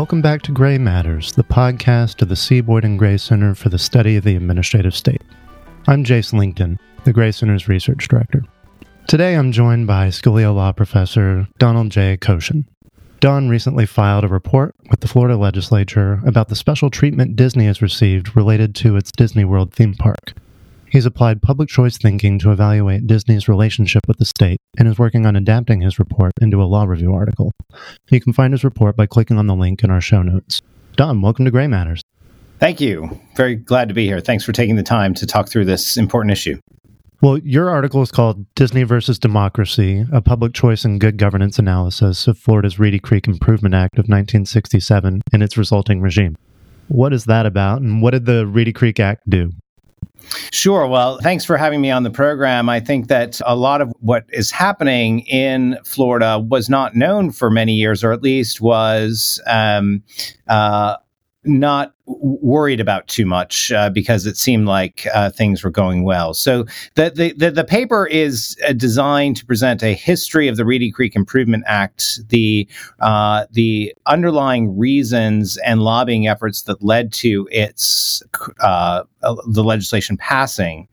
Welcome back to Gray Matters, the podcast of the C. Boyden Gray Center for the Study of the Administrative State. I'm Jace Lington, the Gray Center's Research Director. Today I'm joined by Scalia Law Professor Donald J. Kochan. Don recently filed a report with the Florida legislature about the special treatment Disney has received related to its Disney World theme park. He's applied public choice thinking to evaluate Disney's relationship with the state and is working on adapting his report into a law review article. You can find his report by clicking on the link in our show notes. Don, welcome to Gray Matters. Thank you. Very glad to be here. Thanks for taking the time to talk through this important issue. Well, your article is called Disney versus Democracy A Public Choice and Good Governance Analysis of Florida's Reedy Creek Improvement Act of 1967 and its resulting regime. What is that about, and what did the Reedy Creek Act do? Sure. Well, thanks for having me on the program. I think that a lot of what is happening in Florida was not known for many years, or at least was um, uh, not worried about too much uh, because it seemed like uh, things were going well. So the, the, the, the, paper is uh, designed to present a history of the Reedy Creek Improvement Act, the, uh, the underlying reasons and lobbying efforts that led to its uh, uh, the legislation passing,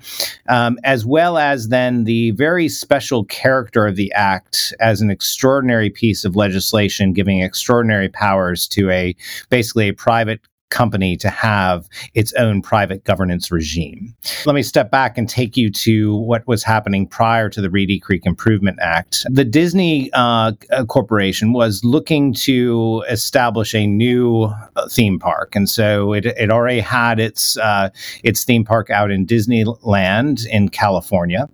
um, as well as then the very special character of the act as an extraordinary piece of legislation giving extraordinary powers to a basically a private company to have its own private governance regime. Let me step back and take you to what was happening prior to the Reedy Creek Improvement Act. The Disney uh, uh Corporation was looking to establish a new uh, theme park, and so it, it already had its uh, its theme park out in Disneyland in California,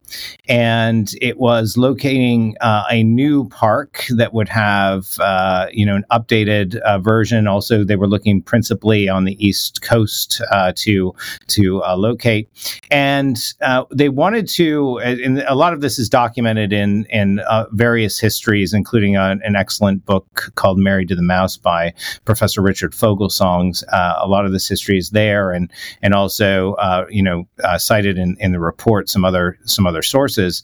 and it was locating uh, a new park that would have uh, you know an updated version. Also, they were looking principally on the East Coast uh, to to uh, locate, and uh, they wanted to. Uh, and a lot of this is documented in in uh, various histories, including uh, an excellent book called "Married to the Mouse" by Professor Richard Foglesong's. A lot of this history is there, and and also you know cited in, in the report some other some other sources.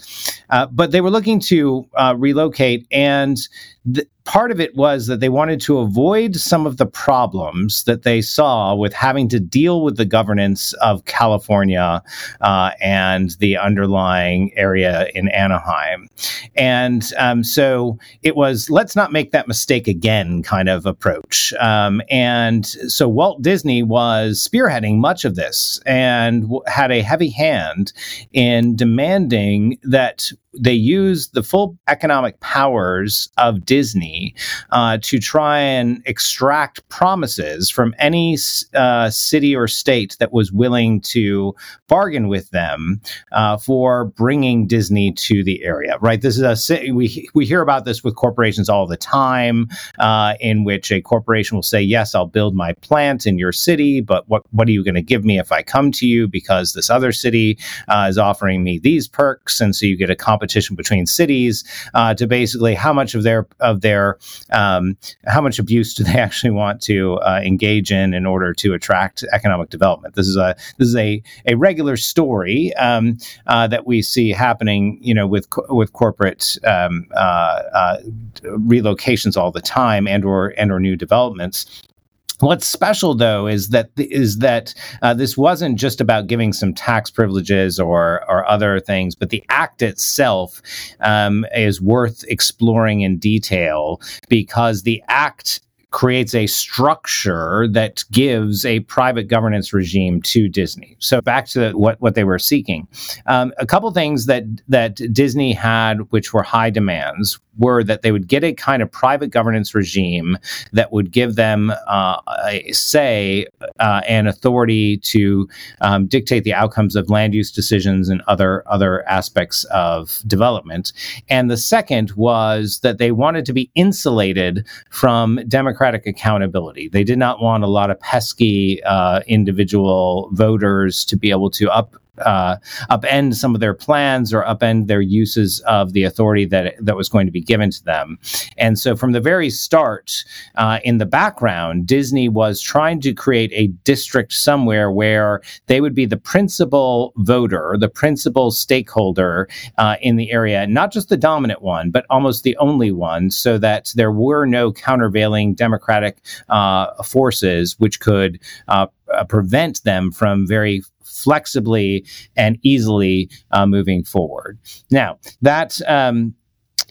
but they were looking to relocate and the, part of it was that they wanted to avoid some of the problems that they saw with having to deal with the governance of California uh, and the underlying area in Anaheim. And um, so it was let's not make that mistake again kind of approach. Um, and so Walt Disney was spearheading much of this and w- had a heavy hand in demanding that they use the full economic powers of Disney uh, to try and extract promises from any uh, city or state that was willing to bargain with them uh, for bringing Disney to the area. Right? This is a we we hear about this with corporations all the time, uh, in which a corporation will say, "Yes, I'll build my plant in your city, but what what are you going to give me if I come to you? Because this other city uh, is offering me these perks, and so you get a competition between cities uh, to basically how much of their of their um, how much abuse do they actually want to uh, engage in in order to attract economic development. This is a this is a a regular story um, uh, that we see happening, you know, with with corporate um, uh, uh, relocations all the time and or and or new developments. What's special though is that is that uh, this wasn't just about giving some tax privileges or or other things, but the act itself um, is worth exploring in detail because the act creates a structure that gives a private governance regime to Disney. So back to what, what they were seeking. Um, a couple things that that Disney had, which were high demands, were that they would get a kind of private governance regime that would give them uh, a say uh, and authority to um, dictate the outcomes of land use decisions and other other aspects of development. And the second was that they wanted to be insulated from democratic accountability. They did not want a lot of pesky uh, individual voters to be able to up uh, upend some of their plans or upend their uses of the authority that that was going to be given to them. And so, from the very start, uh, in the background, Disney was trying to create a district somewhere where they would be the principal voter, the principal stakeholder uh, in the area, not just the dominant one, but almost the only one, so that there were no countervailing democratic uh, forces which could uh, prevent them from very flexibly and easily uh, moving forward. Now, that um,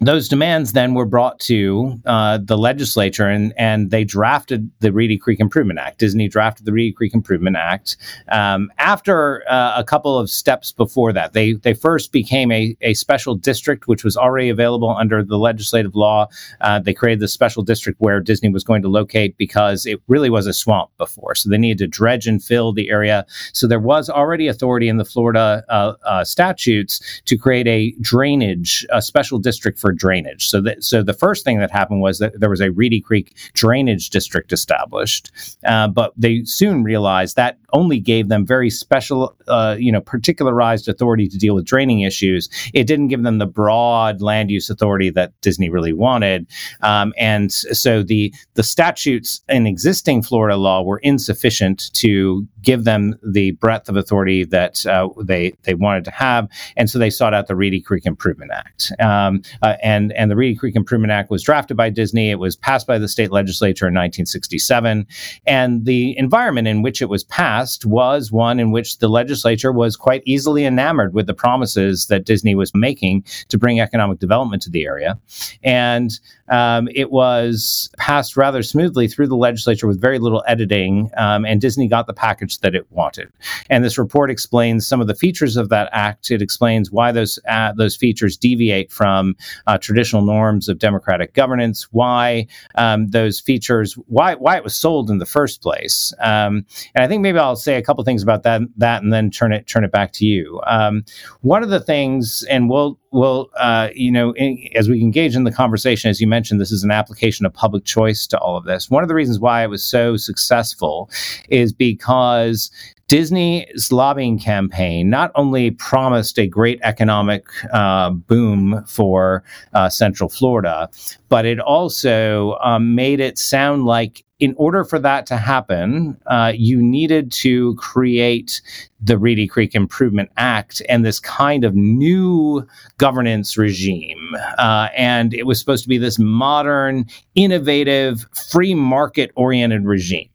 those demands then were brought to uh, the legislature and, and they drafted the Reedy Creek Improvement Act. Disney drafted the Reedy Creek Improvement Act. Um, after uh, a couple of steps before that, they, they first became a, a special district, which was already available under the legislative law. Uh, they created the special district where Disney was going to locate because it really was a swamp before. So they needed to dredge and fill the area. So there was already authority in the Florida uh, uh, statutes to create a drainage, a special district for for drainage. So that so the first thing that happened was that there was a Reedy Creek drainage district established, uh, but they soon realized that only gave them very special, uh, you know, particularized authority to deal with draining issues. It didn't give them the broad land use authority that Disney really wanted, um, and so the the statutes in existing Florida law were insufficient to give them the breadth of authority that uh, they they wanted to have, and so they sought out the Reedy Creek Improvement Act. Um, uh, and and the Reedy Creek Improvement Act was drafted by Disney. It was passed by the state legislature in 1967, and the environment in which it was passed was one in which the legislature was quite easily enamored with the promises that Disney was making to bring economic development to the area, and um, it was passed rather smoothly through the legislature with very little editing, um, and Disney got the package that it wanted. And this report explains some of the features of that act. It explains why those uh, those features deviate from uh, traditional norms of democratic governance, why um, those features, why why it was sold in the first place. Um, and I think maybe I'll say a couple things about that that, and then turn it turn it back to you. Um, one of the things, and we'll we'll uh, you know in, as we engage in the conversation, as you mentioned, this is an application of public choice to all of this. One of the reasons why it was so successful is because Disney's lobbying campaign not only promised a great economic uh, boom for uh, Central Florida, but it also um, made it sound like in order for that to happen, uh, you needed to create the Reedy Creek Improvement Act and this kind of new governance regime. Uh, and it was supposed to be this modern, innovative, free market oriented regime.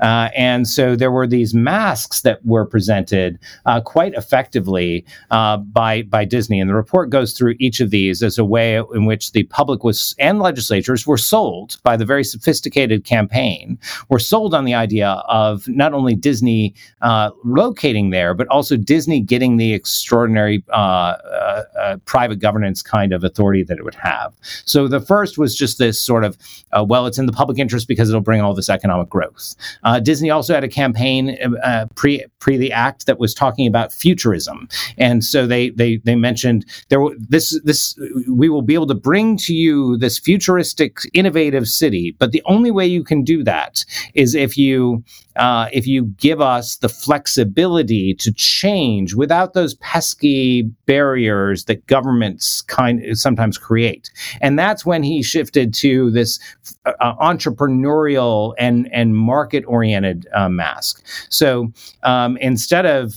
Uh, and so there were these masks that were presented uh, quite effectively uh, by, by Disney. And the report goes through each of these as a way in which the public was and legislatures were sold by the very sophisticated campaign, were sold on the idea of not only Disney uh, locating there, but also Disney getting the extraordinary uh, uh, uh, private governance kind of authority that it would have. So the first was just this sort of, well, it's in the public interest because it'll bring all this economic growth. Disney also had a campaign pre pre the act that was talking about futurism, and so they they they mentioned there this this we will be able to bring to you this futuristic, innovative city, but the only way you can do that is if you uh, if you give us the flexibility to change without those pesky barriers that governments kind sometimes create. And that's when he shifted to this uh, uh entrepreneurial and and market oriented uh, mask. So um, instead of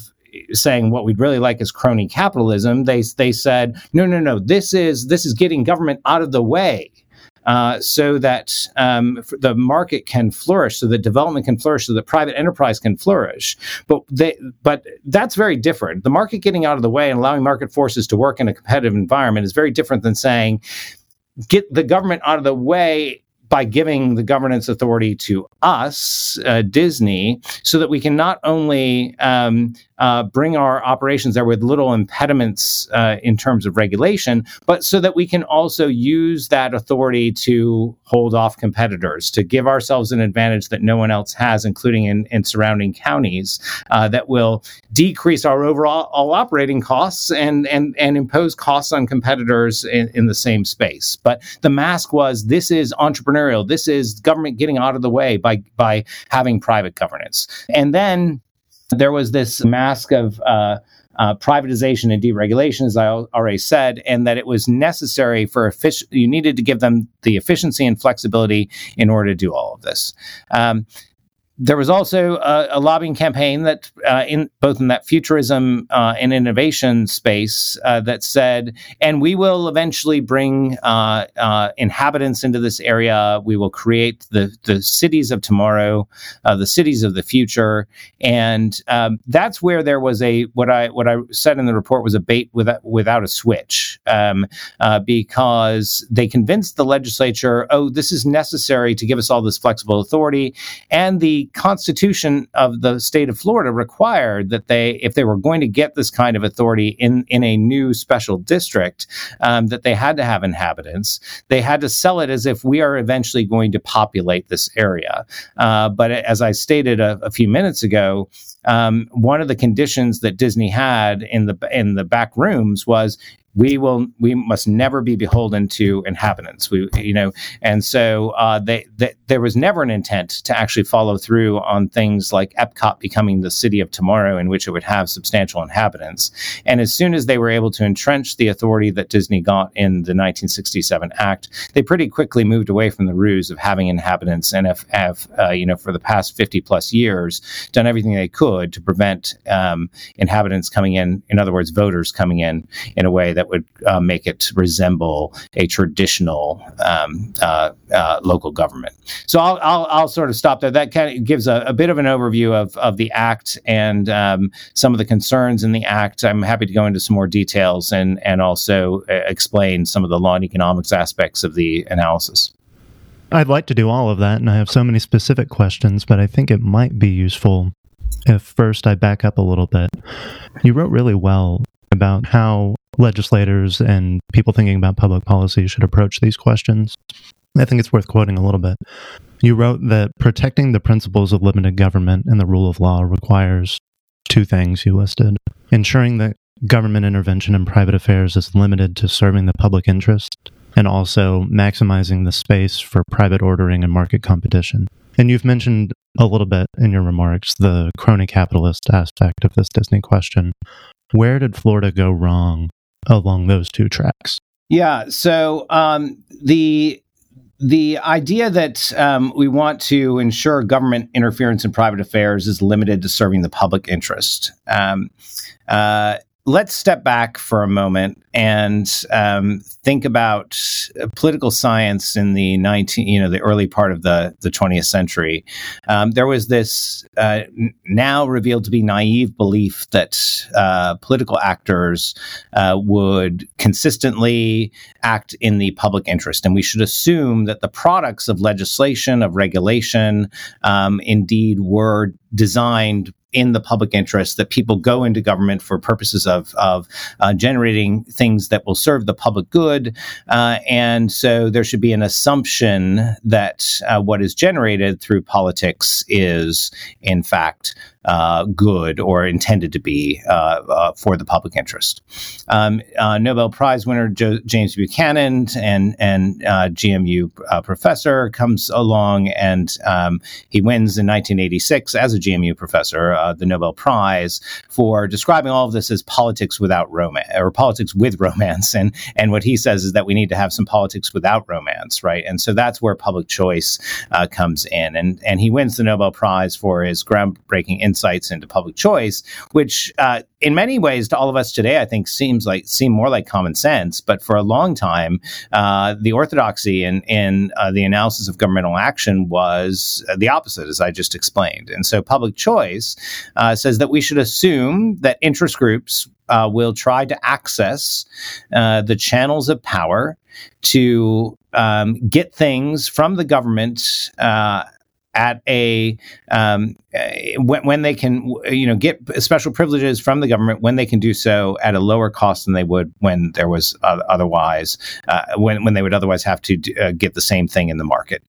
saying what we'd really like is crony capitalism, they they said no no no this is this is getting government out of the way uh, so that um, the market can flourish, so that development can flourish, so that private enterprise can flourish. But they, but that's very different. The market getting out of the way and allowing market forces to work in a competitive environment is very different than saying get the government out of the way by giving the governance authority to us, uh, Disney, so that we can not only um, uh, bring our operations there with little impediments uh, in terms of regulation, but so that we can also use that authority to hold off competitors, to give ourselves an advantage that no one else has, including in, in surrounding counties, uh, that will decrease our overall all operating costs and, and, and impose costs on competitors in, in the same space. But the mask was this is entrepreneurial. This is government getting out of the way by by having private governance. And then there was this mask of uh, uh, privatization and deregulation, as I already said, and that it was necessary for effic- you needed to give them the efficiency and flexibility in order to do all of this. Um, there was also a, a lobbying campaign that, uh, in both in that futurism uh, and innovation space, uh, that said, "And we will eventually bring uh, uh, inhabitants into this area. We will create the the cities of tomorrow, uh, the cities of the future." And um, that's where there was a what I what I said in the report was a bait without without a switch, um, because they convinced the legislature, "Oh, this is necessary to give us all this flexible authority," and the Constitution of the state of Florida required that they, if they were going to get this kind of authority in in a new special district, um, that they had to have inhabitants. They had to sell it as if we are eventually going to populate this area. Uh, but as I stated a, a few minutes ago, um, one of the conditions that Disney had in the in the back rooms was we will we must never be beholden to inhabitants. We you know and so uh, they, they, there was never an intent to actually follow through on things like epcot becoming the city of tomorrow in which it would have substantial inhabitants. And as soon as they were able to entrench the authority that disney got in the 1967 act they pretty quickly moved away from the ruse of having inhabitants and have, have uh, you know for the past 50 plus years done everything they could to prevent um, inhabitants coming in in other words voters coming in in a way that that would uh, make it resemble a traditional um, uh, uh, local government. So I'll, I'll, I'll, sort of stop there. That kind of gives a, a bit of an overview of, of the act and um, some of the concerns in the act. I'm happy to go into some more details and, and also uh, explain some of the law and economics aspects of the analysis. I'd like to do all of that, and I have so many specific questions, but I think it might be useful if first I back up a little bit. You wrote really well about how legislators and people thinking about public policy should approach these questions. I think it's worth quoting a little bit. You wrote that protecting the principles of limited government and the rule of law requires two things you listed ensuring that government intervention in private affairs is limited to serving the public interest, and also maximizing the space for private ordering and market competition. And you've mentioned a little bit in your remarks the crony capitalist aspect of this Disney question. Where did Florida go wrong along those two tracks. Yeah. So um, the the idea that um, we want to ensure government interference in private affairs is limited to serving the public interest. Um, uh, let's step back for a moment and um, think about political science in the 19 you know the early part of the the 20th century. Um, there was this uh, now revealed to be naive belief that uh, political actors uh, would consistently act in the public interest. And we should assume that the products of legislation of regulation um, indeed were designed in the public interest that people go into government for purposes of, of uh, generating things that will serve the public good. Uh, and so there should be an assumption that uh, what is generated through politics is, in fact, uh, good or intended to be uh, uh, for the public interest. Um, uh, Nobel Prize winner jo- James Buchanan and and uh, GMU uh, professor comes along and um, he wins in 1986 as a GMU professor the Nobel Prize for describing all of this as politics without romance or politics with romance. And and what he says is that we need to have some politics without romance, right? And so that's where public choice comes in. And and he wins the Nobel Prize for his groundbreaking insights into public choice, which uh, in many ways to all of us today, I think seems like seem more like common sense. But for a long time, uh, the orthodoxy in, in uh, the analysis of governmental action was the opposite, as I just explained. And so public choice uh, says that we should assume that interest groups uh, will try to access uh, the channels of power to um, get things from the government uh, at a um, when, when they can you know get special privileges from the government when they can do so at a lower cost than they would when there was otherwise uh, when when they would otherwise have to uh, get the same thing in the market.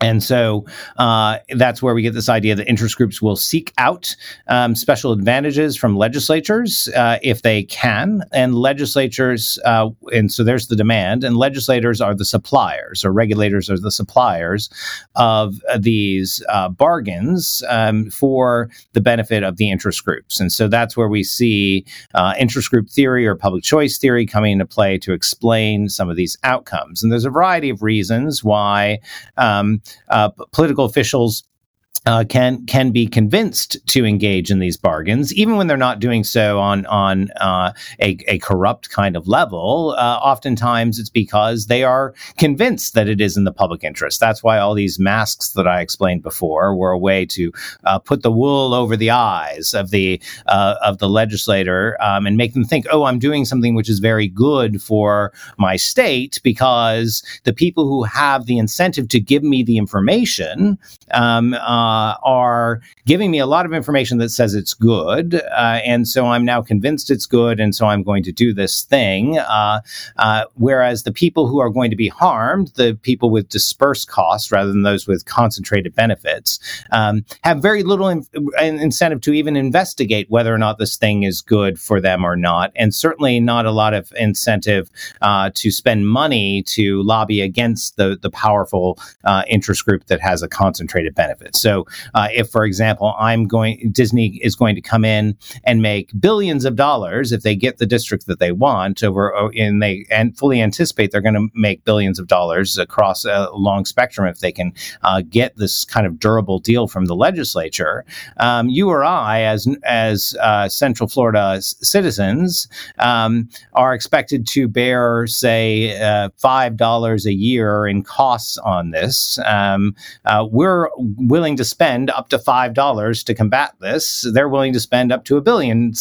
And so uh, that's where we get this idea that interest groups will seek out um, special advantages from legislatures uh, if they can. And legislatures, uh, and so there's the demand, and legislators are the suppliers, or regulators are the suppliers of these uh, bargains um, for the benefit of the interest groups. And so that's where we see uh, interest group theory or public choice theory coming into play to explain some of these outcomes. And there's a variety of reasons why. Um, uh, Uh, political officials uh, can can be convinced to engage in these bargains, even when they're not doing so on on uh, a, a, corrupt kind of level. Uh, oftentimes, it's because they are convinced that it is in the public interest. That's why all these masks that I explained before were a way to uh, put the wool over the eyes of the uh, of the legislator um, and make them think, "Oh, I'm doing something which is very good for my state," because the people who have the incentive to give me the information. Um, uh, are giving me a lot of information that says it's good. Uh, and so I'm now convinced it's good. And so I'm going to do this thing. Uh, uh whereas the people who are going to be harmed, the people with dispersed costs rather than those with concentrated benefits, um, have very little in- incentive to even investigate whether or not this thing is good for them or not. And certainly not a lot of incentive uh, to spend money to lobby against the, the powerful uh, interest group that has a concentrated benefit. So uh, if, for example, I'm going, Disney is going to come in and make billions of dollars if they get the district that they want over, and they and fully anticipate they're going to make billions of dollars across a long spectrum if they can uh, get this kind of durable deal from the legislature. Um, you or I, as as uh, Central Florida citizens, um, are expected to bear, say, uh, five dollars a year in costs on this. Um, uh, we're willing to spend up to $5 to combat this. They're willing to spend up to a billion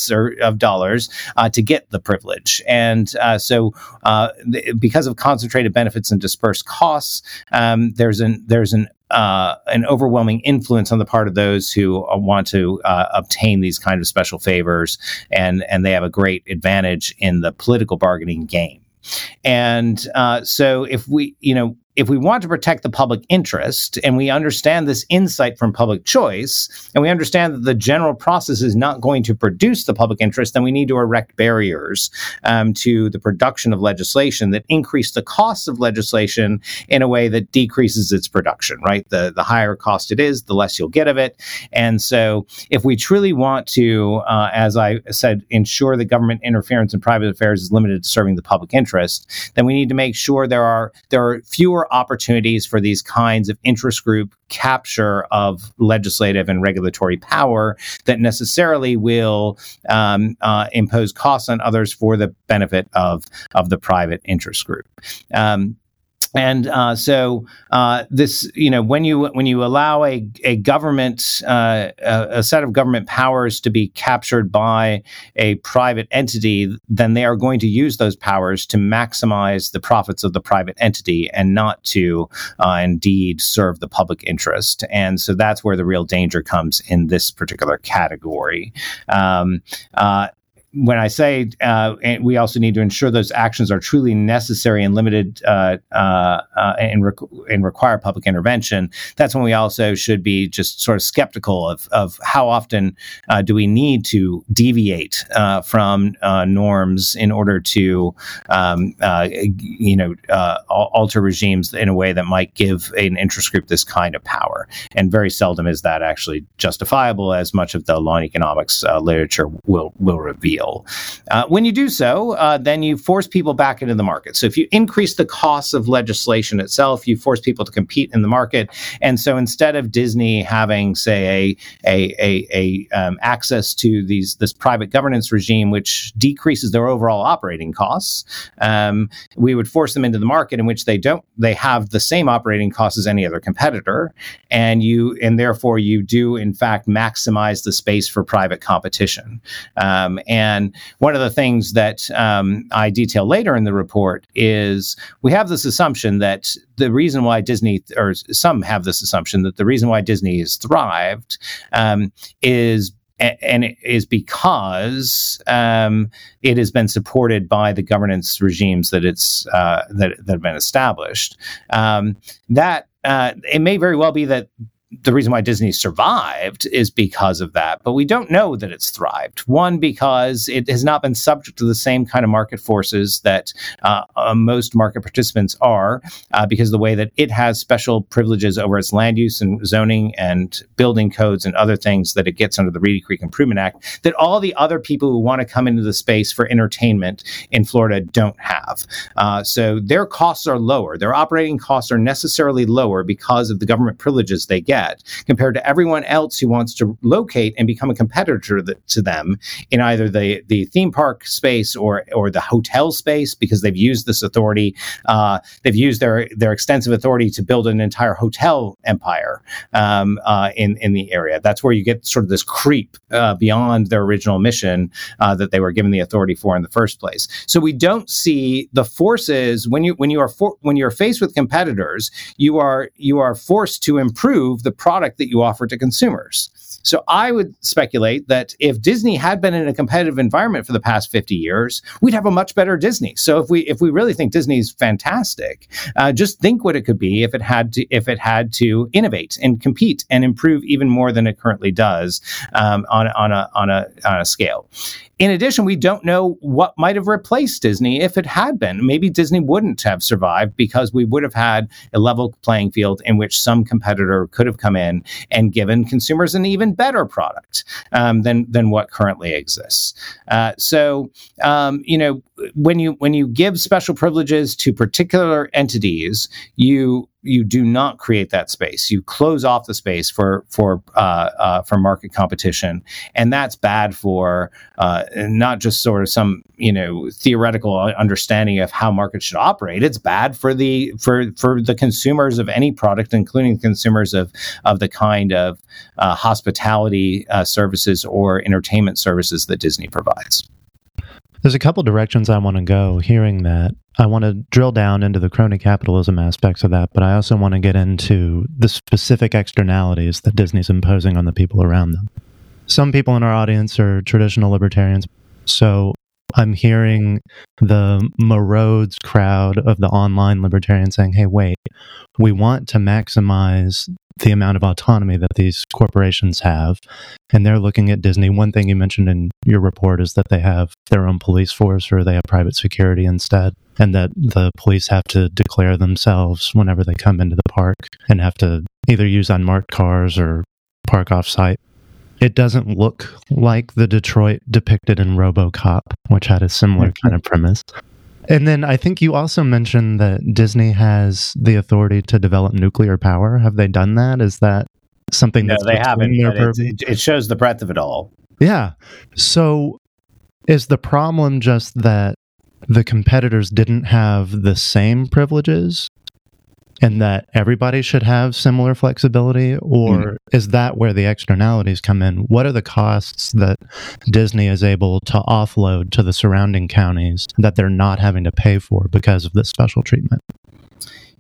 of dollars uh, to get the privilege. And uh, so, uh, th- because of concentrated benefits and dispersed costs, um, there's an there's an uh, an overwhelming influence on the part of those who uh, want to uh, obtain these kind of special favors, and and they have a great advantage in the political bargaining game. And uh, so, if we, you know, if we want to protect the public interest and we understand this insight from public choice and we understand that the general process is not going to produce the public interest, then we need to erect barriers um, to the production of legislation that increase the cost of legislation in a way that decreases its production, right? The, the higher cost it is, the less you'll get of it. And so if we truly want to, uh, as I said, ensure that government interference in private affairs is limited to serving the public interest, then we need to make sure there are, there are fewer opportunities for these kinds of interest group capture of legislative and regulatory power that necessarily will um, uh, impose costs on others for the benefit of of the private interest group. Um, and uh, so uh, this, you know, when you when you allow a a government uh, a, a, set of government powers to be captured by a private entity, then they are going to use those powers to maximize the profits of the private entity and not to uh, indeed serve the public interest. And so that's where the real danger comes in this particular category. Um, uh, when I say uh, we also need to ensure those actions are truly necessary and limited uh, uh, uh, and, and, require public intervention, that's when we also should be just sort of skeptical of, of how often uh, do we need to deviate uh, from norms in order to, um, you know, alter regimes in a way that might give an interest group this kind of power. And very seldom is that actually justifiable, as much of the law and economics literature will will reveal. Uh, when you do so, uh, then you force people back into the market. So if you increase the costs of legislation itself, you force people to compete in the market. And so instead of Disney having, say, a a, a, a um, access to these this private governance regime, which decreases their overall operating costs, um, we would force them into the market in which they don't they have the same operating costs as any other competitor, and you and therefore you do in fact maximize the space for private competition. Um, and and one of the things that um, I detail later in the report is we have this assumption that the reason why Disney, or some have this assumption that the reason why Disney has thrived um, is and it is because um, it has been supported by the governance regimes that it's uh, that, that have been established. Um, that uh, it may very well be that the reason why Disney survived is because of that. But we don't know that it's thrived. One, because it has not been subject to the same kind of market forces that uh, uh, most market participants are, uh, because of the way that it has special privileges over its land use and zoning and building codes and other things that it gets under the Reedy Creek Improvement Act that all the other people who want to come into the space for entertainment in Florida don't have. Uh, so their costs are lower. Their operating costs are necessarily lower because of the government privileges they get get compared to everyone else who wants to locate and become a competitor to them in either the, the theme park space or, or the hotel space because they've used this authority. Uh, they've used their, their extensive authority to build an entire hotel empire um, uh, in, in the area. That's where you get sort of this creep uh, beyond their original mission uh, that they were given the authority for in the first place. So we don't see the forces when you when you are for, when you're faced with competitors, you are you are forced to improve the the product that you offer to consumers. So I would speculate that if Disney had been in a competitive environment for the past 50 years, we'd have a much better Disney. So if we if we really think Disney's fantastic, uh, just think what it could be if it had to if it had to innovate and compete and improve even more than it currently does um, on on a on a on a scale. In addition, we don't know what might have replaced Disney if it had been. Maybe Disney wouldn't have survived because we would have had a level playing field in which some competitor could have come in and given consumers an even better product um, than than what currently exists. Uh, so, um, you know, when you when you give special privileges to particular entities, you you do not create that space. You close off the space for for uh, uh, for market competition, and that's bad for uh, not just sort of some you know theoretical understanding of how markets should operate. It's bad for the for for the consumers of any product, including consumers of of the kind of uh, hospitality uh, services or entertainment services that Disney provides. There's a couple directions I want to go hearing that. I want to drill down into the crony capitalism aspects of that, but I also want to get into the specific externalities that Disney's imposing on the people around them. Some people in our audience are traditional libertarians, so I'm hearing the Marodes crowd of the online libertarians saying, hey, wait, we want to maximize the amount of autonomy that these corporations have. And they're looking at Disney. One thing you mentioned in your report is that they have their own police force or they have private security instead. And that the police have to declare themselves whenever they come into the park and have to either use unmarked cars or park off site. It doesn't look like the Detroit depicted in Robocop, which had a similar mm-hmm. kind of premise. And then I think you also mentioned that Disney has the authority to develop nuclear power. Have they done that? Is that something no, they haven't. It, it shows the breadth of it all. Yeah. So is the problem just that the competitors didn't have the same privileges and that everybody should have similar flexibility or mm. is that where the externalities come in what are the costs that disney is able to offload to the surrounding counties that they're not having to pay for because of this special treatment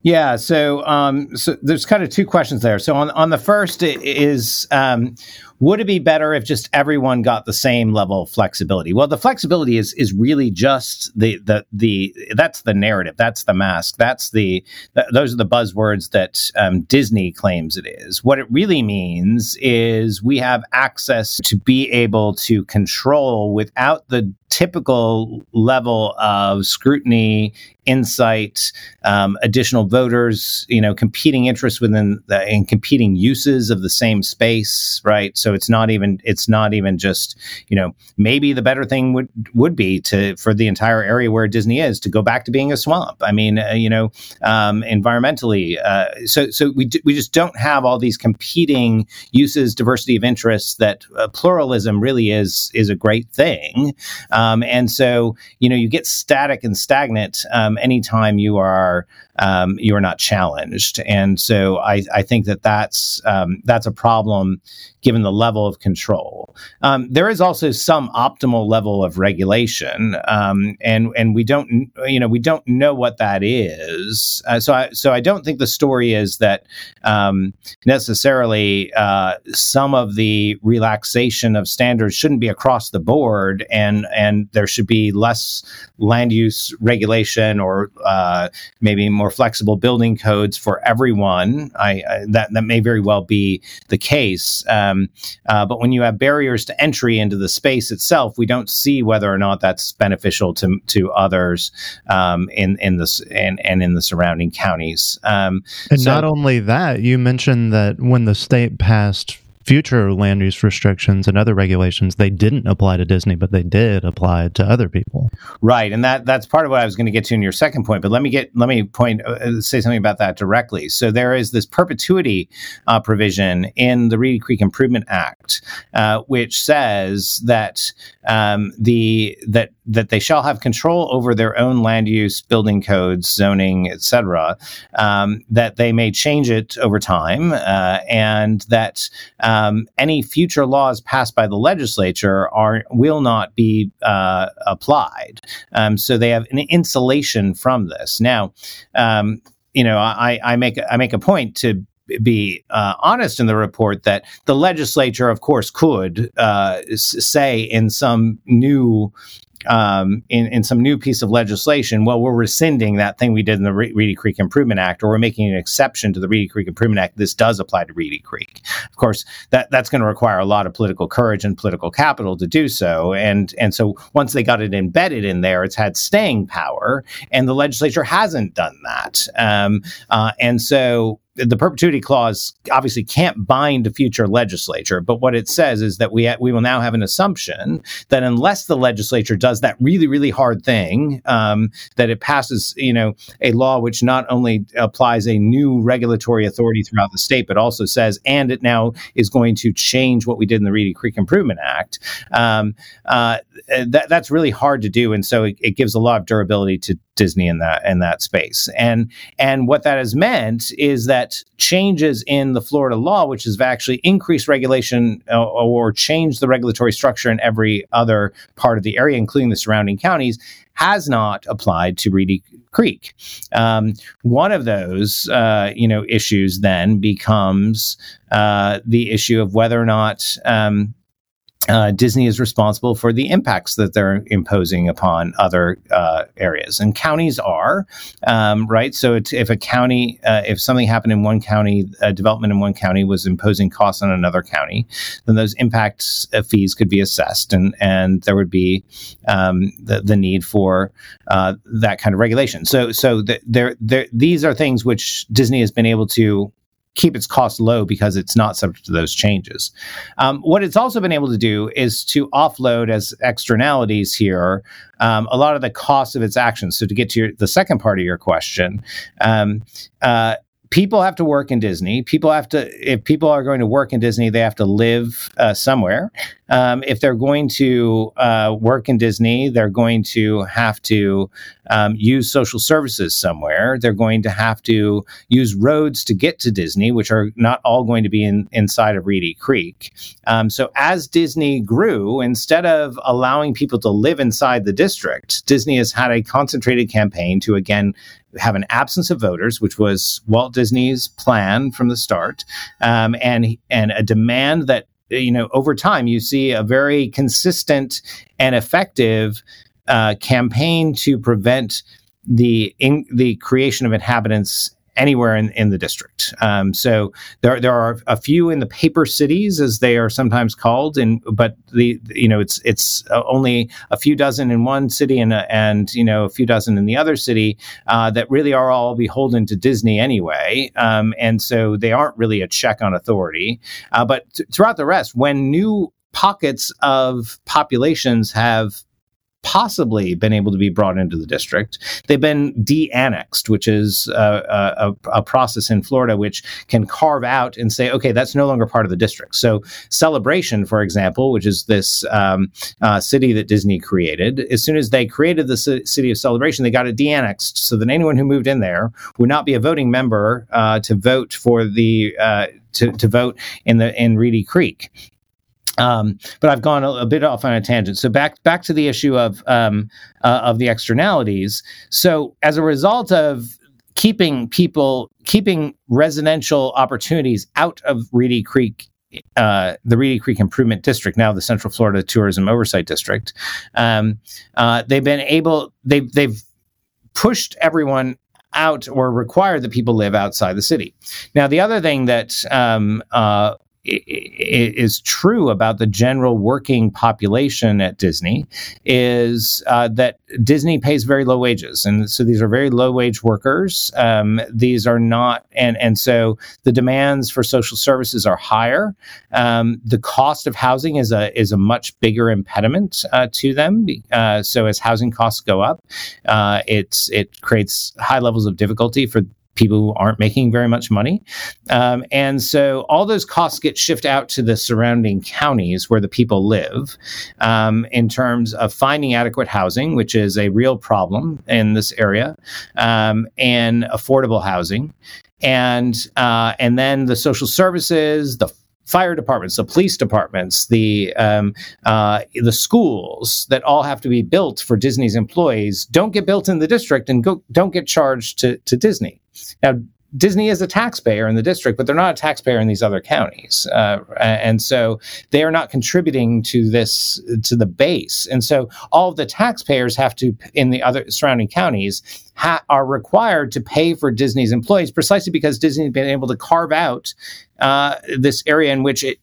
yeah, so um, so there's kind of two questions there. So on on the first is um, would it be better if just everyone got the same level of flexibility? Well, the flexibility is is really just the the the that's the narrative, that's the mask, that's the th- those are the buzzwords that um, Disney claims it is. What it really means is we have access to be able to control without the typical level of scrutiny, insight, um, additional voters, you know, competing interests within the, and competing uses of the same space, right? So it's not even it's not even just you know maybe the better thing would would be to for the entire area where Disney is to go back to being a swamp. I mean, uh, you know, um, environmentally, uh, so so we d- we just don't have all these competing uses, diversity of interests that uh, pluralism really is is a great thing. Um, and so, you know, you get static and stagnant um, anytime you are um, you are not challenged. And so I, I think that that's um, that's a problem given the level of control. Um, there is also some optimal level of regulation, um, and and we don't you know we don't know what that is. Uh, so I so I don't think the story is that um, necessarily uh, some of the relaxation of standards shouldn't be across the board, and and there should be less land use regulation or uh, maybe more flexible building codes for everyone. I, I, that that may very well be the case. Um, uh, but when you have barriers to entry into the space itself, we don't see whether or not that's beneficial to to others um, in in this and and in the surrounding counties. Um, and so, not only that, you mentioned that when the state passed future land use restrictions and other regulations they didn't apply to Disney, but they did apply to other people. Right, and that that's part of what I was going to get to in your second point. But let me get let me point uh, say something about that directly. So there is this perpetuity uh, provision in the Reedy Creek Improvement Act, uh, which says that um, the that that they shall have control over their own land use, building codes, zoning, etc. Um, that they may change it over time, uh, and that um, any future laws passed by the legislature are will not be uh, applied. Um, so they have an insulation from this. Now, um, you know, I, I make I make a point to be uh, honest in the report that the legislature, of course, could uh, say in some new um, in, in some new piece of legislation, well, we're rescinding that thing we did in the Re- Reedy Creek Improvement Act, or we're making an exception to the Reedy Creek Improvement Act. This does apply to Reedy Creek. Of course, that that's going to require a lot of political courage and political capital to do so. And and so once they got it embedded in there, it's had staying power, and the legislature hasn't done that. Um, uh, and so the perpetuity clause obviously can't bind a future legislature, but what it says is that we ha- we will now have an assumption that unless the legislature does that really really hard thing, um, that it passes you know a law which not only applies a new regulatory authority throughout the state, but also says and it now is going to change what we did in the Reedy Creek Improvement Act. Um, uh, that, that's really hard to do, and so it, it gives a lot of durability to Disney in that in that space. And and what that has meant is that changes in the Florida law, which has actually increased regulation uh, or changed the regulatory structure in every other part of the area, including the surrounding counties, has not applied to Reedy Creek. Um, one of those, uh, you know, issues then becomes uh, the issue of whether or not um, uh, Disney is responsible for the impacts that they're imposing upon other uh, areas, and counties are um, right. So, if a county, uh, if something happened in one county, development in one county was imposing costs on another county, then those impacts uh, fees could be assessed, and and there would be um, the the need for uh, that kind of regulation. So, so the, there, there, these are things which Disney has been able to keep its costs low because it's not subject to those changes. Um, what it's also been able to do is to offload as externalities here um, a lot of the costs of its actions. So to get to your, the second part of your question, um, uh, people have to work in Disney. People have to, if people are going to work in Disney, they have to live uh, somewhere. Um, if they're going to uh, work in Disney, they're going to have to um, use social services somewhere. They're going to have to use roads to get to Disney, which are not all going to be in, inside of Reedy Creek. Um, so as Disney grew, instead of allowing people to live inside the district, Disney has had a concentrated campaign to again have an absence of voters, which was Walt Disney's plan from the start, um, and and a demand that you know over time you see a very consistent and effective uh, campaign to prevent the in, the creation of inhabitants anywhere in, in the district. Um, so there there are a few in the paper cities, as they are sometimes called, and but the you know it's it's uh, only a few dozen in one city and and you know a few dozen in the other city uh, that really are all beholden to Disney anyway, um, and so they aren't really a check on authority. Uh, but th- throughout the rest, when new pockets of populations have possibly been able to be brought into the district. They've been de annexed, which is uh, a, a, process in Florida which can carve out and say, okay, that's no longer part of the district. So, Celebration, for example, which is this um, uh, city that Disney created, as soon as they created the c- city of Celebration, they got it de annexed so that anyone who moved in there would not be a voting member uh, to vote for the. Uh, to, to vote in the in Reedy Creek. Um, but I've gone a, a, bit off on a tangent. So back back to the issue of um, uh, of the externalities. So as a result of keeping people keeping residential opportunities out of Reedy Creek. Uh, the Reedy Creek Improvement District, now the Central Florida Tourism Oversight District, um, uh, they've been able they've they've pushed everyone out or required that people live outside the city. Now, the other thing that um, uh, is true about the general working population at Disney is uh, that Disney pays very low wages, and so these are very low wage workers. Um, these are not, and and so the demands for social services are higher. Um, the cost of housing is a is a much bigger impediment uh, to them. Uh, so as housing costs go up, uh, it's it creates high levels of difficulty for people who aren't making very much money. Um, and so all those costs get shifted out to the surrounding counties where the people live um, in terms of finding adequate housing, which is a real problem in this area, um, and affordable housing. And uh, and then the social services, the fire departments, the police departments, the um, uh, the schools that all have to be built for Disney's employees don't get built in the district and go, don't get charged to, to Disney. Now, Disney is a taxpayer in the district, but they're not a taxpayer in these other counties, uh, and so they are not contributing to this to the base. And so all the taxpayers have to in the other surrounding counties ha- are required to pay for Disney's employees precisely because Disney's been able to carve out uh, this area in which it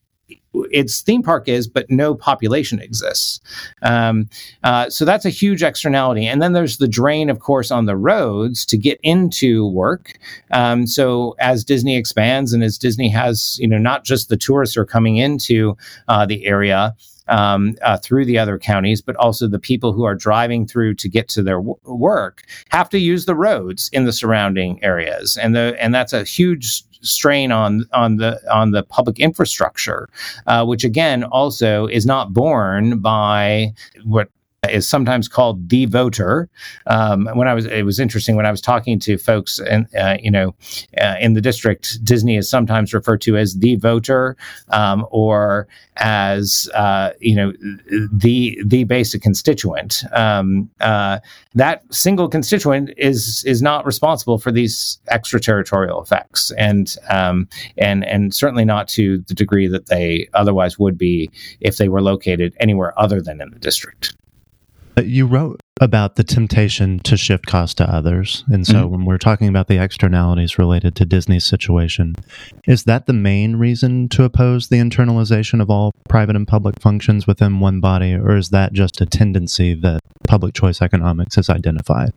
its theme park is, but no population exists. Um, uh, so that's a huge externality. And then there's the drain, of course, on the roads to get into work. Um, so as Disney expands and as Disney has, you know, not just the tourists are coming into uh, the area. Um, uh, through the other counties, but also the people who are driving through to get to their w- work have to use the roads in the surrounding areas, and the and that's a huge strain on on the on the public infrastructure, uh, which again also is not borne by what is sometimes called the voter. Um, when I was, it was interesting when I was talking to folks, and uh, you know, uh, in the district, Disney is sometimes referred to as the voter, um, or as uh, you know, the the basic constituent. Um, uh, that single constituent is is not responsible for these extraterritorial effects, and um, and and certainly not to the degree that they otherwise would be if they were located anywhere other than in the district. You wrote about the temptation to shift cost to others. And so mm-hmm. when we're talking about the externalities related to Disney's situation, is that the main reason to oppose the internalization of all private and public functions within one body, or is that just a tendency that public choice economics has identified?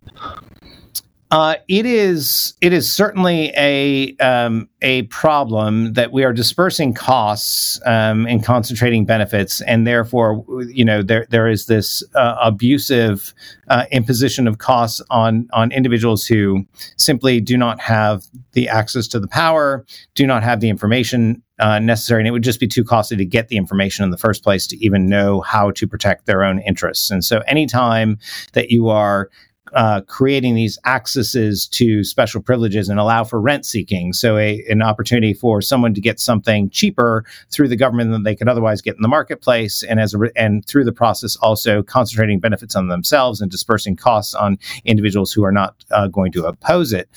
Uh, it is it is certainly a um, a problem that we are dispersing costs um, and concentrating benefits, and therefore, you know, there there is this uh, abusive uh, imposition of costs on on individuals who simply do not have the access to the power, do not have the information uh, necessary, and it would just be too costly to get the information in the first place to even know how to protect their own interests. And so, anytime that you are uh, creating these accesses to special privileges and allow for rent seeking. So, a, an opportunity for someone to get something cheaper through the government than they could otherwise get in the marketplace, and as a re- and through the process, also concentrating benefits on themselves and dispersing costs on individuals who are not uh, going to oppose it,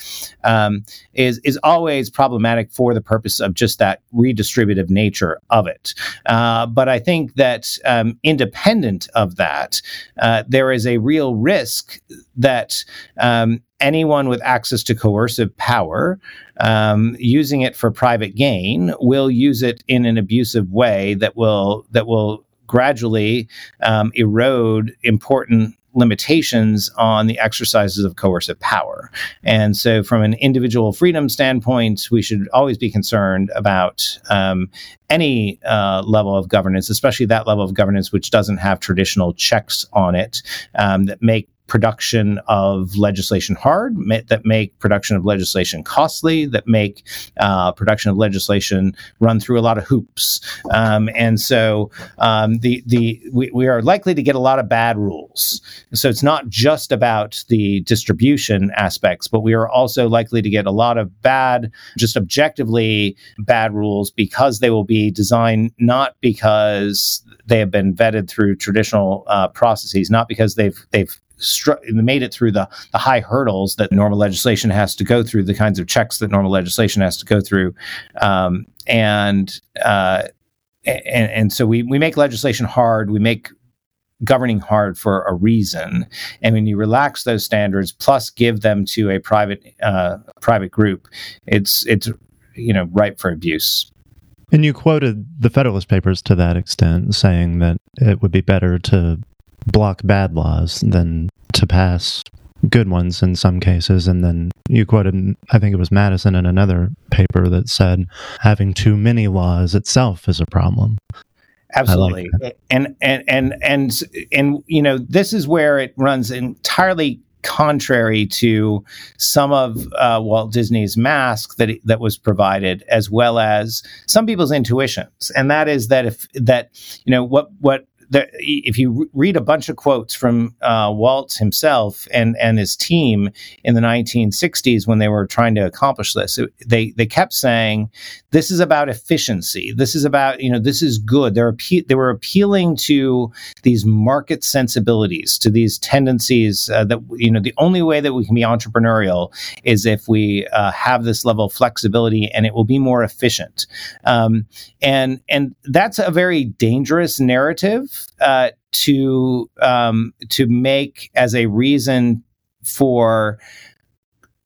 um, is is always problematic for the purpose of just that redistributive nature of it. Uh, but I think that um, independent of that, uh, there is a real risk that um, anyone with access to coercive power um, using it for private gain will use it in an abusive way that will that will gradually um, erode important limitations on the exercises of coercive power. And so, from an individual freedom standpoint, we should always be concerned about um, any uh, level of governance, especially that level of governance which doesn't have traditional checks on it um, that make production of legislation hard, ma- that make production of legislation costly, that make uh, production of legislation run through a lot of hoops. Um, and so um, the the we, we are likely to get a lot of bad rules. So it's not just about the distribution aspects, but we are also likely to get a lot of bad, just objectively bad rules because they will be designed not because they have been vetted through traditional uh, processes, not because they've they've stru- made it through the, the high hurdles that normal legislation has to go through, the kinds of checks that normal legislation has to go through. Um, and, uh, and, and so we, we make legislation hard. We make governing hard for a reason. And when you relax those standards, plus give them to a private uh, private group, it's it's you know ripe for abuse. And you quoted the Federalist Papers to that extent, saying that it would be better to block bad laws than to pass good ones in some cases. And then you quoted, I think it was Madison in another paper that said having too many laws itself is a problem. Absolutely. Like and, and, and, and, and, you know, this is where it runs entirely contrary to some of uh, Walt Disney's mask that that was provided, as well as some people's intuitions, and that is that if that you know what what there, if you read a bunch of quotes from uh, Walt himself and and his team in the 1960s when they were trying to accomplish this, they they kept saying, "This is about efficiency. This is about you know this is good." They're appe- they were appealing to these market sensibilities, to these tendencies uh, that you know the only way that we can be entrepreneurial is if we uh, have this level of flexibility, and it will be more efficient. Um, and and that's a very dangerous narrative uh, to um, to make as a reason for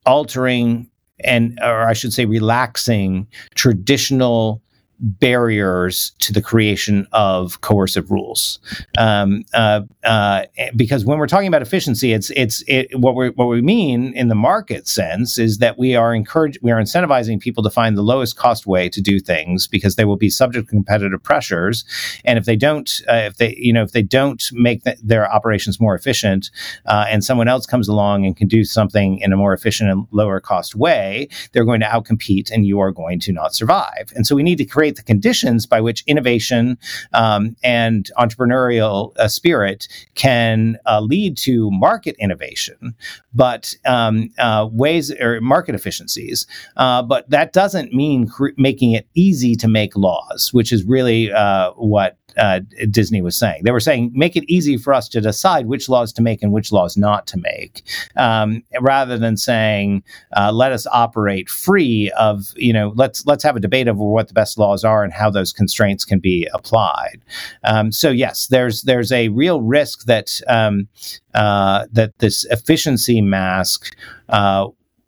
altering and or I should say relaxing traditional barriers to the creation of coercive rules. Um, uh, uh, because when we're talking about efficiency, it's it's it, what we what we mean in the market sense is that we are encouraging we are incentivizing people to find the lowest cost way to do things because they will be subject to competitive pressures, and if they don't, uh, if they you know if they don't make the, their operations more efficient, uh, and someone else comes along and can do something in a more efficient and lower cost way, they're going to outcompete, and you are going to not survive. And so we need to create create the conditions by which innovation um, and entrepreneurial uh, spirit can uh, lead to market innovation, but um, uh, ways or market efficiencies. Uh, but that doesn't mean making it easy to make laws, which is really uh, what uh, Disney was saying. They were saying, make it easy for us to decide which laws to make and which laws not to make, um, rather than saying, uh, let us operate free of, you know, let's let's have a debate over what the best laws are and how those constraints can be applied. Um, so yes, there's there's a real risk that um, uh, that this efficiency mask uh,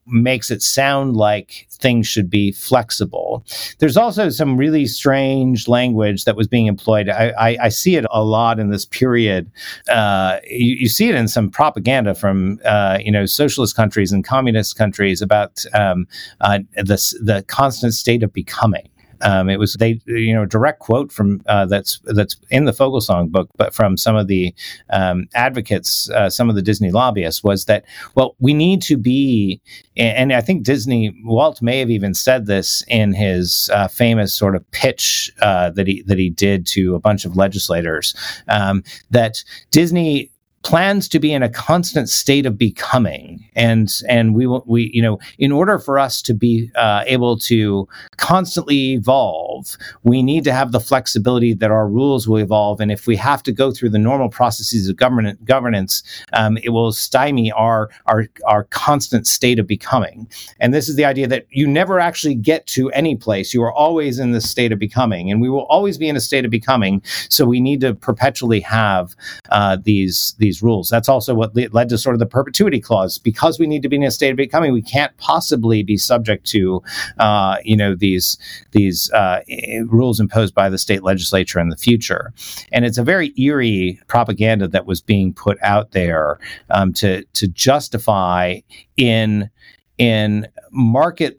makes it sound like things should be flexible. There's also some really strange language that was being employed. I, I, I see it a lot in this period. Uh, you, you, see it in some propaganda from uh, you know socialist countries and communist countries about um, uh, the the constant state of becoming. Um, it was they you know direct quote from uh, that's that's in the Foglesong book, but from some of the um, advocates, uh, some of the Disney lobbyists, was that well we need to be, and I think Disney Walt may have even said this in his uh, famous sort of pitch uh, that he that he did to a bunch of legislators um, that Disney plans to be in a constant state of becoming. And and we will we you know in order for us to be uh, able to constantly evolve we need to have the flexibility that our rules will evolve. And if we have to go through the normal processes of government governance um, it will stymie our our our constant state of becoming. And this is the idea that you never actually get to any place. You are always in this state of becoming and we will always be in a state of becoming. So we need to perpetually have uh, these these these rules. That's also what led to sort of the perpetuity clause. Because we need to be in a state of becoming, we can't possibly be subject to, uh, you know, these these uh, rules imposed by the state legislature in the future. And it's a very eerie propaganda that was being put out there um, to to justify in in market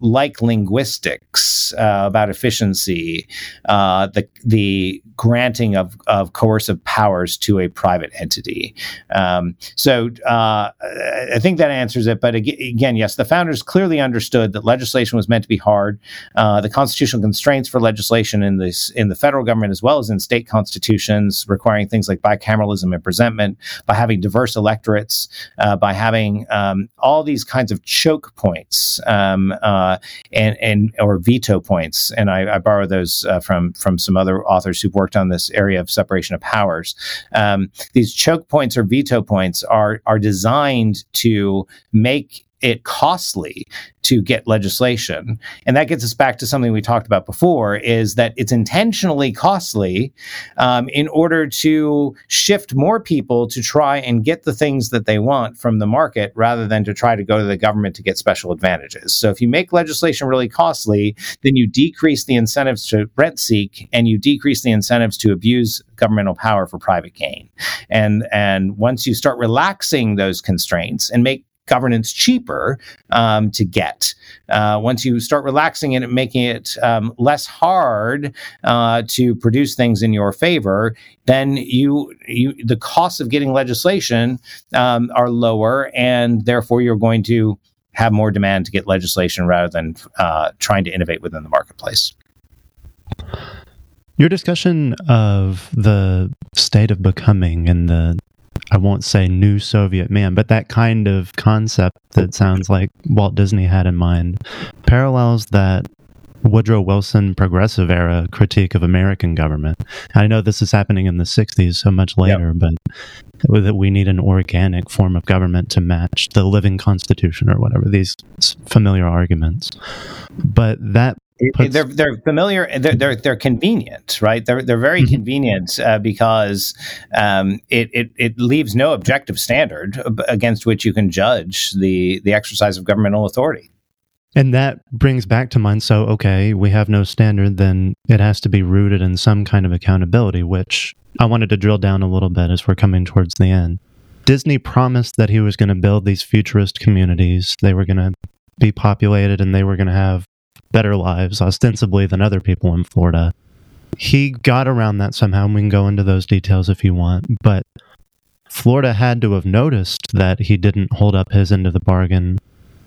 like linguistics uh, about efficiency, uh, the the granting of, of coercive powers to a private entity. Um, so uh, I think that answers it. But again, yes, the founders clearly understood that legislation was meant to be hard. Uh, the constitutional constraints for legislation in this in the federal government as well as in state constitutions, requiring things like bicameralism and presentment, by having diverse electorates, uh, by having um, all these kinds of choke points. Um, uh, and and or veto points. And I, I borrow those uh, from from some other authors who've worked on this area of separation of powers. Um, these choke points or veto points are are designed to make it costly to get legislation. And that gets us back to something we talked about before is that it's intentionally costly um, in order to shift more people to try and get the things that they want from the market rather than to try to go to the government to get special advantages. So if you make legislation really costly, then you decrease the incentives to rent seek and you decrease the incentives to abuse governmental power for private gain. And and once you start relaxing those constraints and make governance cheaper um, to get. Uh, once you start relaxing it and making it um, less hard uh, to produce things in your favor, then you, you the costs of getting legislation um, are lower, and therefore you're going to have more demand to get legislation rather than uh, trying to innovate within the marketplace. Your discussion of the state of becoming and the I won't say new Soviet man, but that kind of concept that sounds like Walt Disney had in mind parallels that Woodrow Wilson progressive era critique of American government. I know this is happening in the 60s, so much later, yep. but that we need an organic form of government to match the living constitution or whatever, these familiar arguments. But that puts... they're they're familiar. They're they're, they're convenient, right? They're they're very mm-hmm. convenient uh, because um, it, it it leaves no objective standard against which you can judge the the exercise of governmental authority. And that brings back to mind. So, okay, we have no standard, then it has to be rooted in some kind of accountability, which I wanted to drill down a little bit as we're coming towards the end. Disney promised that he was going to build these futurist communities. They were going to be populated and they were going to have better lives, ostensibly, than other people in Florida. He got around that somehow, and we can go into those details if you want. But Florida had to have noticed that he didn't hold up his end of the bargain.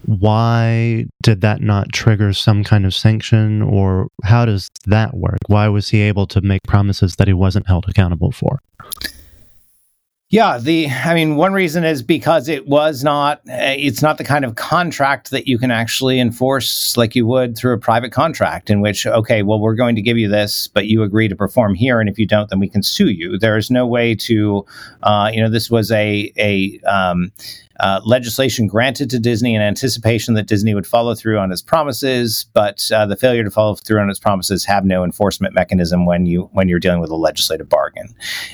Why did that not trigger some kind of sanction, or how does that work? Why was he able to make promises that he wasn't held accountable for? Yeah, the I mean, one reason is because it was not uh, it's not the kind of contract that you can actually enforce like you would through a private contract in which okay, well we're going to give you this, but you agree to perform here, and if you don't, then we can sue you. There is no way to, uh, you know, this was a a um, uh, legislation granted to Disney in anticipation that Disney would follow through on its promises, but uh, the failure to follow through on its promises have no enforcement mechanism when you when you're dealing with a legislative bargain.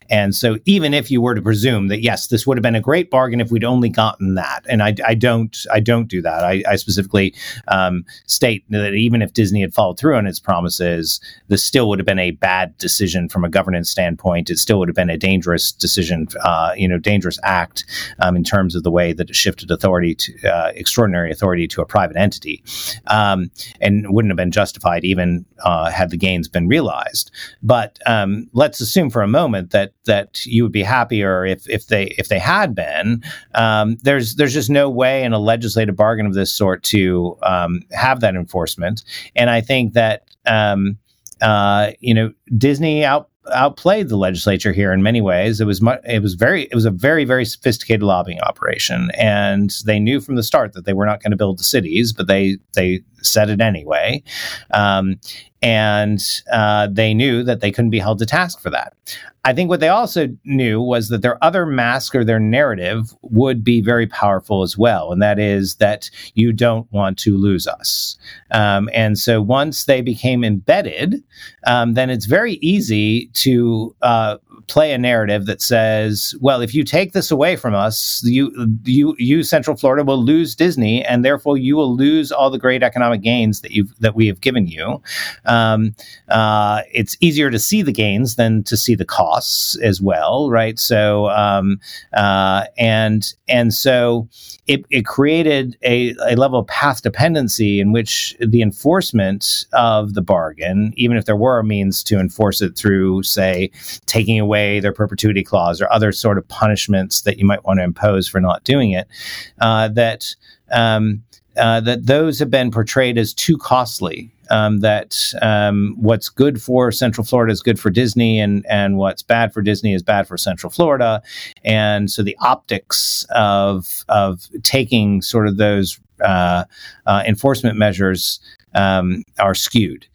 And so, even if you were to presume that yes, this would have been a great bargain if we'd only gotten that, and I, I don't I don't do that. I, I specifically um, state that even if Disney had followed through on its promises, this still would have been a bad decision from a governance standpoint. It still would have been a dangerous decision, uh, you know, dangerous act um, in terms of the way that it shifted authority to uh, extraordinary authority to a private entity, um, and wouldn't have been justified even uh, had the gains been realized. But um, let's assume for a moment that that you would be happier if if they if they had been. Um, there's there's just no way in a legislative bargain of this sort to um, have that enforcement, and I think that. Um, uh, you know, Disney out outplayed the legislature here in many ways. It was mu- it was very it was a very very sophisticated lobbying operation, and they knew from the start that they were not going to build the cities, but they they said it anyway. Um, and uh, they knew that they couldn't be held to task for that. I think what they also knew was that their other mask or their narrative would be very powerful as well, and that is that you don't want to lose us. Um, and so once they became embedded, um, then it's very easy to uh, play a narrative that says, well, if you take this away from us, you you you Central Florida will lose Disney, and therefore you will lose all the great economic gains that you that we have given you. Um, uh, it's easier to see the gains than to see the costs as well, right? So um, uh, and and so it, it created a, a level of path dependency in which the enforcement of the bargain, even if there were a means to enforce it through, say, taking away their perpetuity clause or other sort of punishments that you might want to impose for not doing it, uh, that um, uh, that those have been portrayed as too costly. Um, that um, what's good for Central Florida is good for Disney, and and what's bad for Disney is bad for Central Florida, and so the optics of of taking sort of those uh, uh, enforcement measures um, are skewed,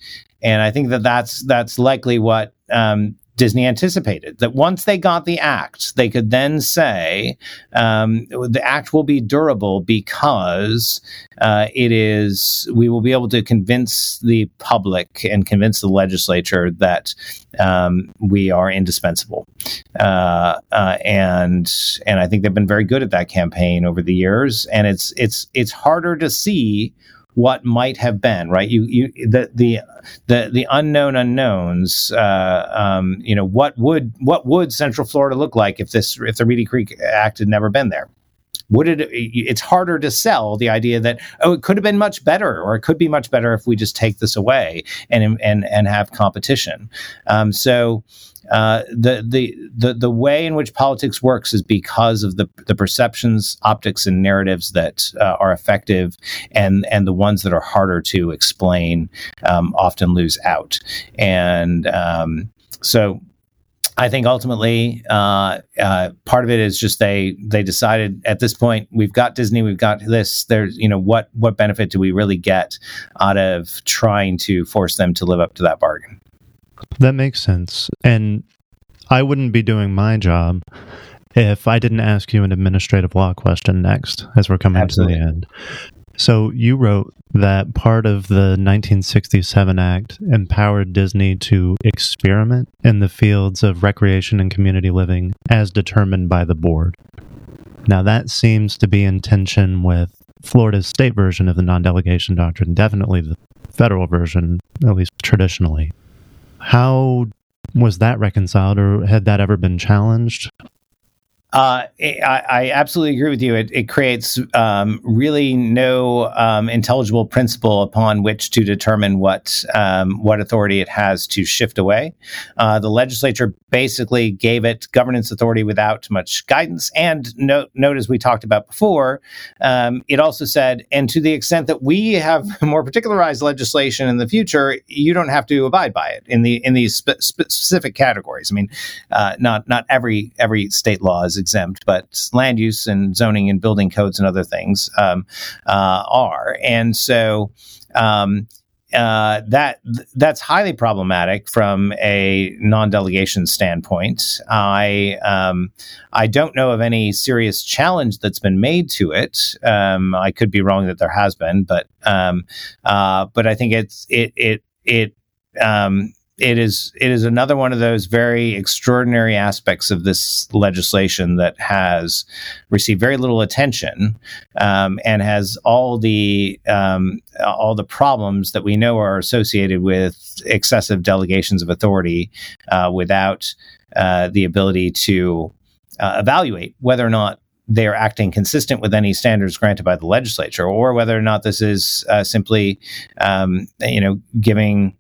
and I think that that's that's likely what um, Disney anticipated that once they got the act, they could then say um, the act will be durable because uh, it is. We will be able to convince the public and convince the legislature that um, we are indispensable, uh, uh, and and I think they've been very good at that campaign over the years. And it's it's it's harder to see what might have been right? You you the the the, the unknown unknowns uh, um, you know what would what would central florida look like if this if the reedy creek act had never been there? Would it it's harder to sell the idea that oh it could have been much better or it could be much better if we just take this away and and and have competition. Um, so uh, the, the the the way in which politics works is because of the the perceptions, optics, and narratives that uh, are effective, and and the ones that are harder to explain um, often lose out. And um, so I think ultimately, uh, uh, part of it is just they they decided at this point we've got Disney, we've got this. There's you know what what benefit do we really get out of trying to force them to live up to that bargain? That makes sense. And I wouldn't be doing my job if I didn't ask you an administrative law question next as we're coming Absolutely. to the end. So you wrote that part of the 1967 Act empowered Disney to experiment in the fields of recreation and community living as determined by the board. Now, that seems to be in tension with Florida's state version of the non delegation doctrine, definitely the federal version, at least traditionally. How was that reconciled, or had that ever been challenged? Uh, I, I, absolutely agree with you. It, it creates um, really no um, intelligible principle upon which to determine what um, what authority it has to shift away. Uh, the legislature basically gave it governance authority without much guidance. And note, note as we talked about before, um, it also said, and to the extent that we have more particularized legislation in the future, you don't have to abide by it in the in these spe- specific categories. I mean, uh, not not every every state law is exempt, but land use and zoning and building codes and other things um, uh, are. And so um, uh, that that's highly problematic from a non-delegation standpoint. I um, I don't know of any serious challenge that's been made to it. Um, I could be wrong that there has been, but um, uh, but I think it's it it it um, it is it is another one of those very extraordinary aspects of this legislation that has received very little attention um, and has all the um, all the problems that we know are associated with excessive delegations of authority uh, without uh, the ability to uh, evaluate whether or not they are acting consistent with any standards granted by the legislature, or whether or not this is uh, simply, um, you know, giving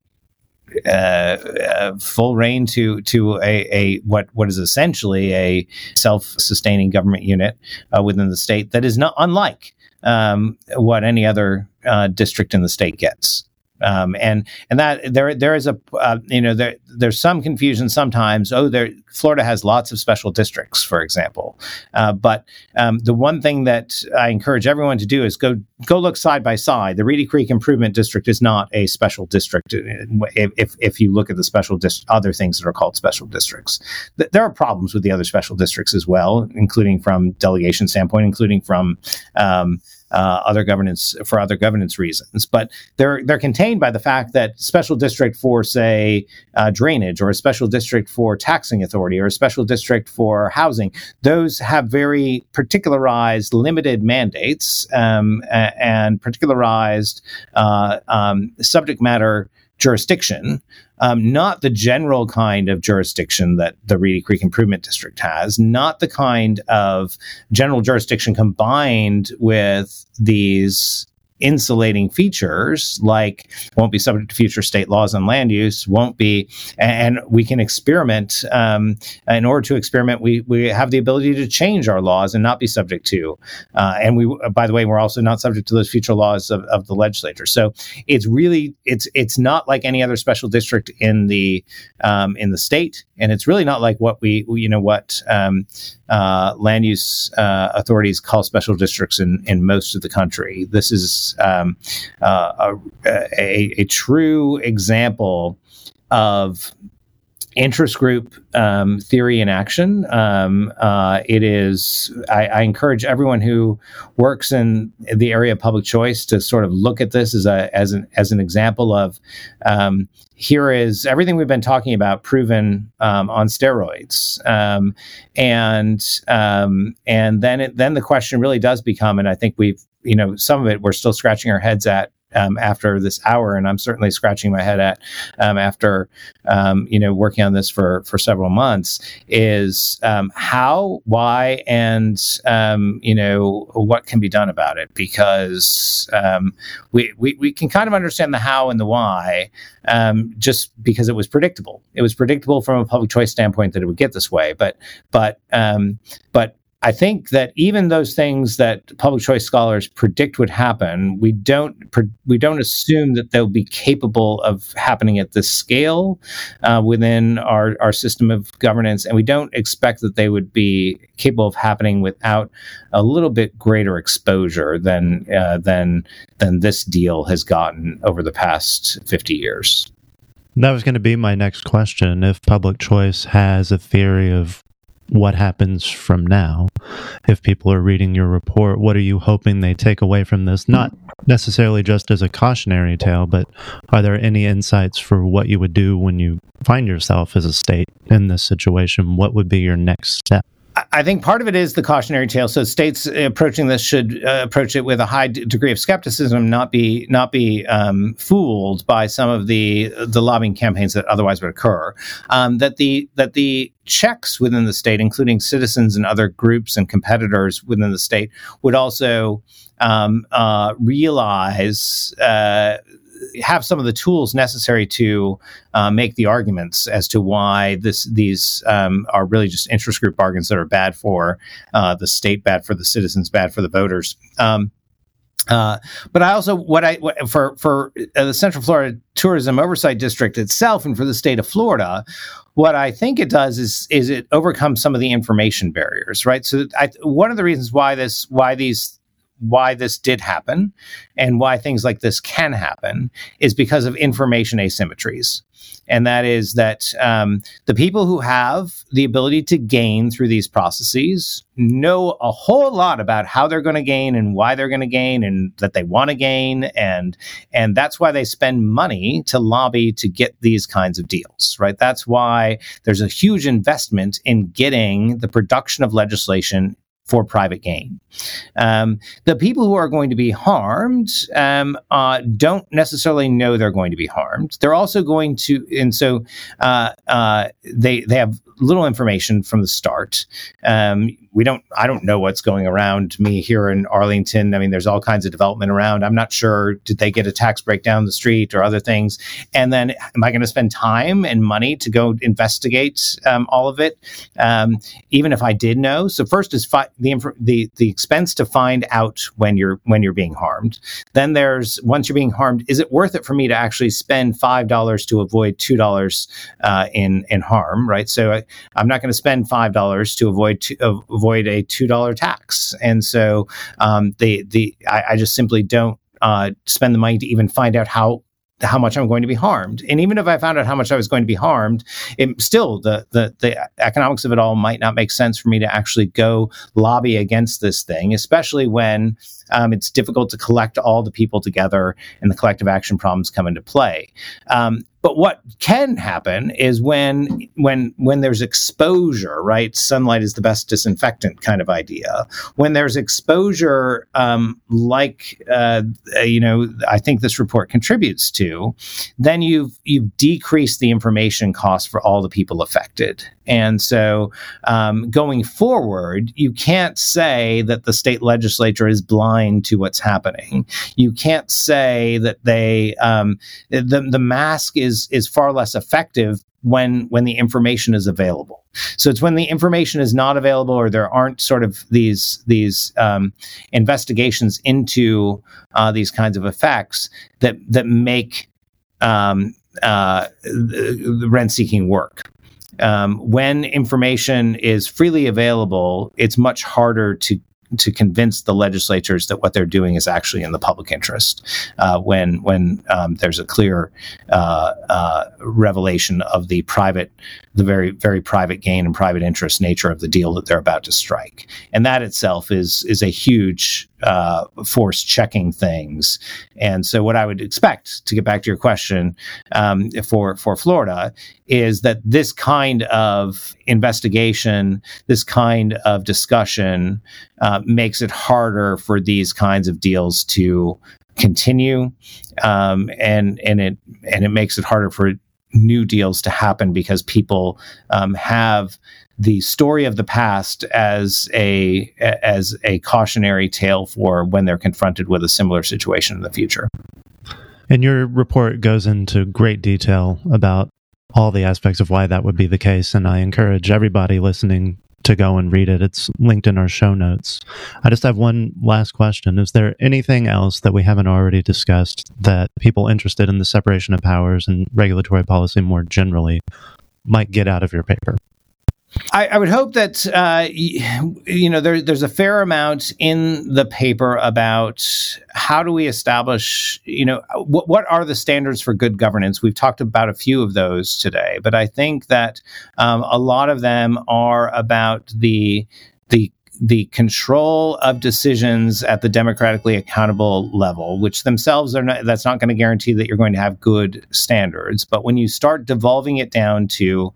uh, uh, full reign to to a, a, what what is essentially a self sustaining government unit uh, within the state that is not unlike um, what any other uh, district in the state gets. Um, and and that there there is a uh, you know there there's some confusion sometimes. Oh, there Florida has lots of special districts, for example. Uh, but um, the one thing that I encourage everyone to do is go go look side by side. The Reedy Creek Improvement District is not a special district. If if, if you look at the special dis- other things that are called special districts, Th- there are problems with the other special districts as well, including from delegation standpoint, including from um, uh, other governance for other governance reasons. But they're they're contained by the fact that special district for say uh, drainage or a special district for taxing authority or a special district for housing, those have very particularized, limited mandates um, and particularized uh, um, subject matter jurisdiction, um, not the general kind of jurisdiction that the Reedy Creek Improvement District has, not the kind of general jurisdiction combined with these insulating features like won't be subject to future state laws on land use won't be and we can experiment um, in order to experiment we we have the ability to change our laws and not be subject to uh, and we by the way we're also not subject to those future laws of, of the legislature so it's really it's it's not like any other special district in the um, in the state and it's really not like what we you know what um, uh, land use uh, authorities call special districts in, in most of the country. This is um, uh, a, a, a, true example of interest group um, theory in action. Um, uh, it is, I, I, encourage everyone who works in the area of public choice to sort of look at this as, a, as, an, as an example of um, here is everything we've been talking about proven um, on steroids. Um, and um, and then it, then the question really does become, and I think we've, you know, some of it we're still scratching our heads at um, after this hour, and I'm certainly scratching my head at um, after um, you know working on this for for several months is um, how, why, and um, you know what can be done about it because um, we, we we can kind of understand the how and the why just because it was predictable. It was predictable from a public choice standpoint that it would get this way, but but but I think that even those things that public choice scholars predict would happen, we don't we don't assume that they'll be capable of happening at this scale uh, within our our system of governance, and we don't expect that they would be capable of happening without a little bit greater exposure than uh, than than this deal has gotten over the past fifty years. That was going to be my next question. If public choice has a theory of what happens from now. If people are reading your report what are you hoping they take away from this? Not necessarily just as a cautionary tale but are there any insights for what you would do when you find yourself as a state in this situation? What would be your next step I think part of it is the cautionary tale. So states approaching this should uh, approach it with a high d- degree of skepticism, not be not be um, fooled by some of the the lobbying campaigns that otherwise would occur. Um, that the that the checks within the state, including citizens and other groups and competitors within the state, would also um, uh, realize. Uh, have some of the tools necessary to uh, make the arguments as to why this these um, are really just interest group bargains that are bad for uh, the state, bad for the citizens, bad for the voters. Um, uh, but I also what I what, for for uh, the Central Florida Tourism Oversight District itself and for the state of Florida, what I think it does is is it overcomes some of the information barriers, right? So I, one of the reasons why this why these why this did happen and why things like this can happen is because of information asymmetries. And that is that um, the people who have the ability to gain through these processes know a whole lot about how they're going to gain and why they're going to gain and that they want to gain and and that's why they spend money to lobby to get these kinds of deals right that's why there's a huge investment in getting the production of legislation for private gain. Um, the people who are going to be harmed um, uh, don't necessarily know they're going to be harmed. They're also going to, and so uh, uh, they they have little information from the start. Um, we don't i don't know what's going around me here in arlington i mean there's all kinds of development around i'm not sure did they get a tax break down the street or other things and then am i going to spend time and money to go investigate um, all of it um, even if i did know so first is fi- the, the the expense to find out when you're when you're being harmed. Then there's once you're being harmed is it worth it for me to actually spend five dollars to avoid two dollars uh, in in harm right? So I, am not going to spend five dollars to avoid two, uh, avoid a two dollar tax, and so um, the the I, I, just simply don't uh, spend the money to even find out how how much I'm going to be harmed. And even if I found out how much I was going to be harmed, it still the the the economics of it all might not make sense for me to actually go lobby against this thing, especially when um, it's difficult to collect all the people together and the collective action problems come into play. Um, but what can happen is when when when there's exposure, right? Sunlight is the best disinfectant kind of idea. When there's exposure, um, like uh, you know, I think this report contributes to, then you've you've decreased the information cost for all the people affected. And so, um, going forward, you can't say that the state legislature is blind to what's happening. You can't say that they um, the the mask is is far less effective when when the information is available. So it's when the information is not available or there aren't sort of these these um, investigations into uh, these kinds of effects that that make um, uh, the rent seeking work. Um, when information is freely available, it's much harder to to convince the legislatures that what they're doing is actually in the public interest uh, when when um, there's a clear uh, uh, revelation of the private the very very private gain and private interest nature of the deal that they're about to strike. And that itself is is a huge uh, force checking things. And so what I would expect to get back to your question um, for for Florida is that this kind of investigation this kind of discussion uh, makes it harder for these kinds of deals to continue, um, and and it and it makes it harder for new deals to happen because people um, have the story of the past as a as a cautionary tale for when they're confronted with a similar situation in the future. And your report goes into great detail about all the aspects of why that would be the case. And I encourage everybody listening to go and read it. It's linked in our show notes. I just have one last question. Is there anything else that we haven't already discussed that people interested in the separation of powers and regulatory policy more generally might get out of your paper? I, I, would hope that uh, you know there, there's a fair amount in the paper about how do we establish you know what, are the standards for good governance. We've talked about a few of those today, but I think that um, a lot of them are about the the control of decisions at the democratically accountable level, which themselves are not, that's not going to guarantee that you're going to have good standards. But when you start devolving it down to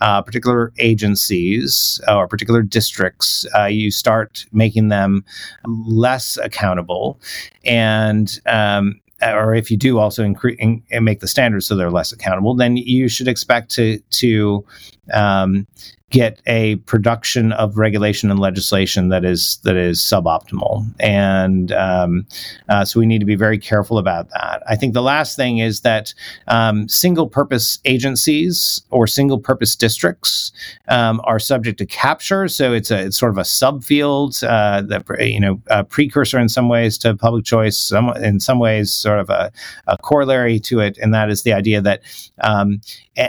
uh, particular agencies or particular districts, uh, you start making them less accountable. And um, or if you do also increase and make the standards so they're less accountable, then you should expect to to um, get a production of regulation and legislation that is that is suboptimal, and um, uh, so we need to be very careful about that. I think the last thing is that um, single-purpose agencies or single-purpose districts um, are subject to capture. So it's a it's sort of a subfield uh, that you know a precursor in some ways to public choice, some in some ways sort of a, a corollary to it, and that is the idea that um,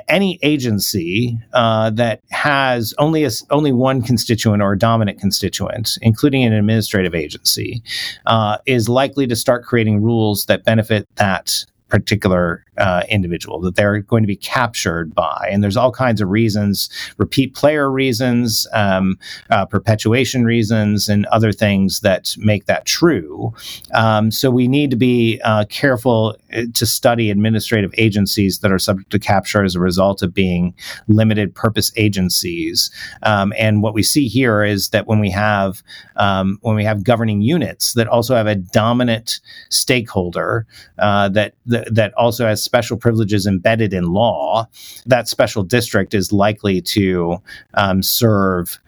any agency uh, that has only a, only one constituent or a dominant constituent, including an administrative agency, uh, is likely to start creating rules that benefit that particular uh, individual that they're going to be captured by. And there's all kinds of reasons, repeat player reasons, um, uh, perpetuation reasons, and other things that make that true. Um, so we need to be uh, careful to study administrative agencies that are subject to capture as a result of being limited purpose agencies. Um, and what we see here is that when we have um, when we have governing units that also have a dominant stakeholder uh, that, that that also has special privileges embedded in law, that special district is likely to um, serve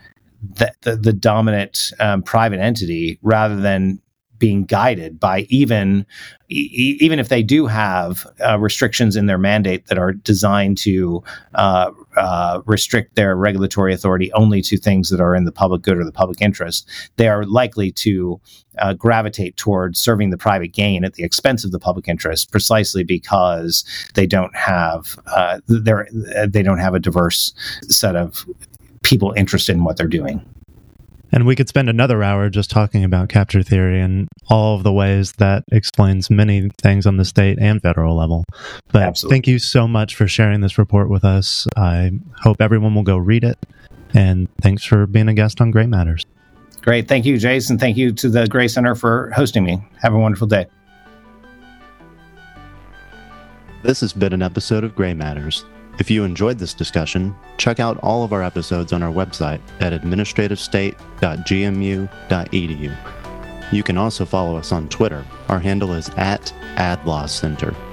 the, the, the dominant um, private entity rather than being guided by even e- even if they do have uh, restrictions in their mandate that are designed to uh, uh, restrict their regulatory authority only to things that are in the public good or the public interest, they are likely to uh, gravitate towards serving the private gain at the expense of the public interest, precisely because they don't have uh, they don't have a diverse set of people interested in what they're doing. And we could spend another hour just talking about capture theory and all of the ways that explains many things on the state and federal level. But Absolutely. thank you so much for sharing this report with us. I hope everyone will go read it. And thanks for being a guest on Gray Matters. Great. Thank you, Jason. Thank you to the Gray Center for hosting me. Have a wonderful day. This has been an episode of Gray Matters. If you enjoyed this discussion, check out all of our episodes on our website at administrativestate.gmu.edu. You can also follow us on Twitter. Our handle is at AdLawCenter. Center.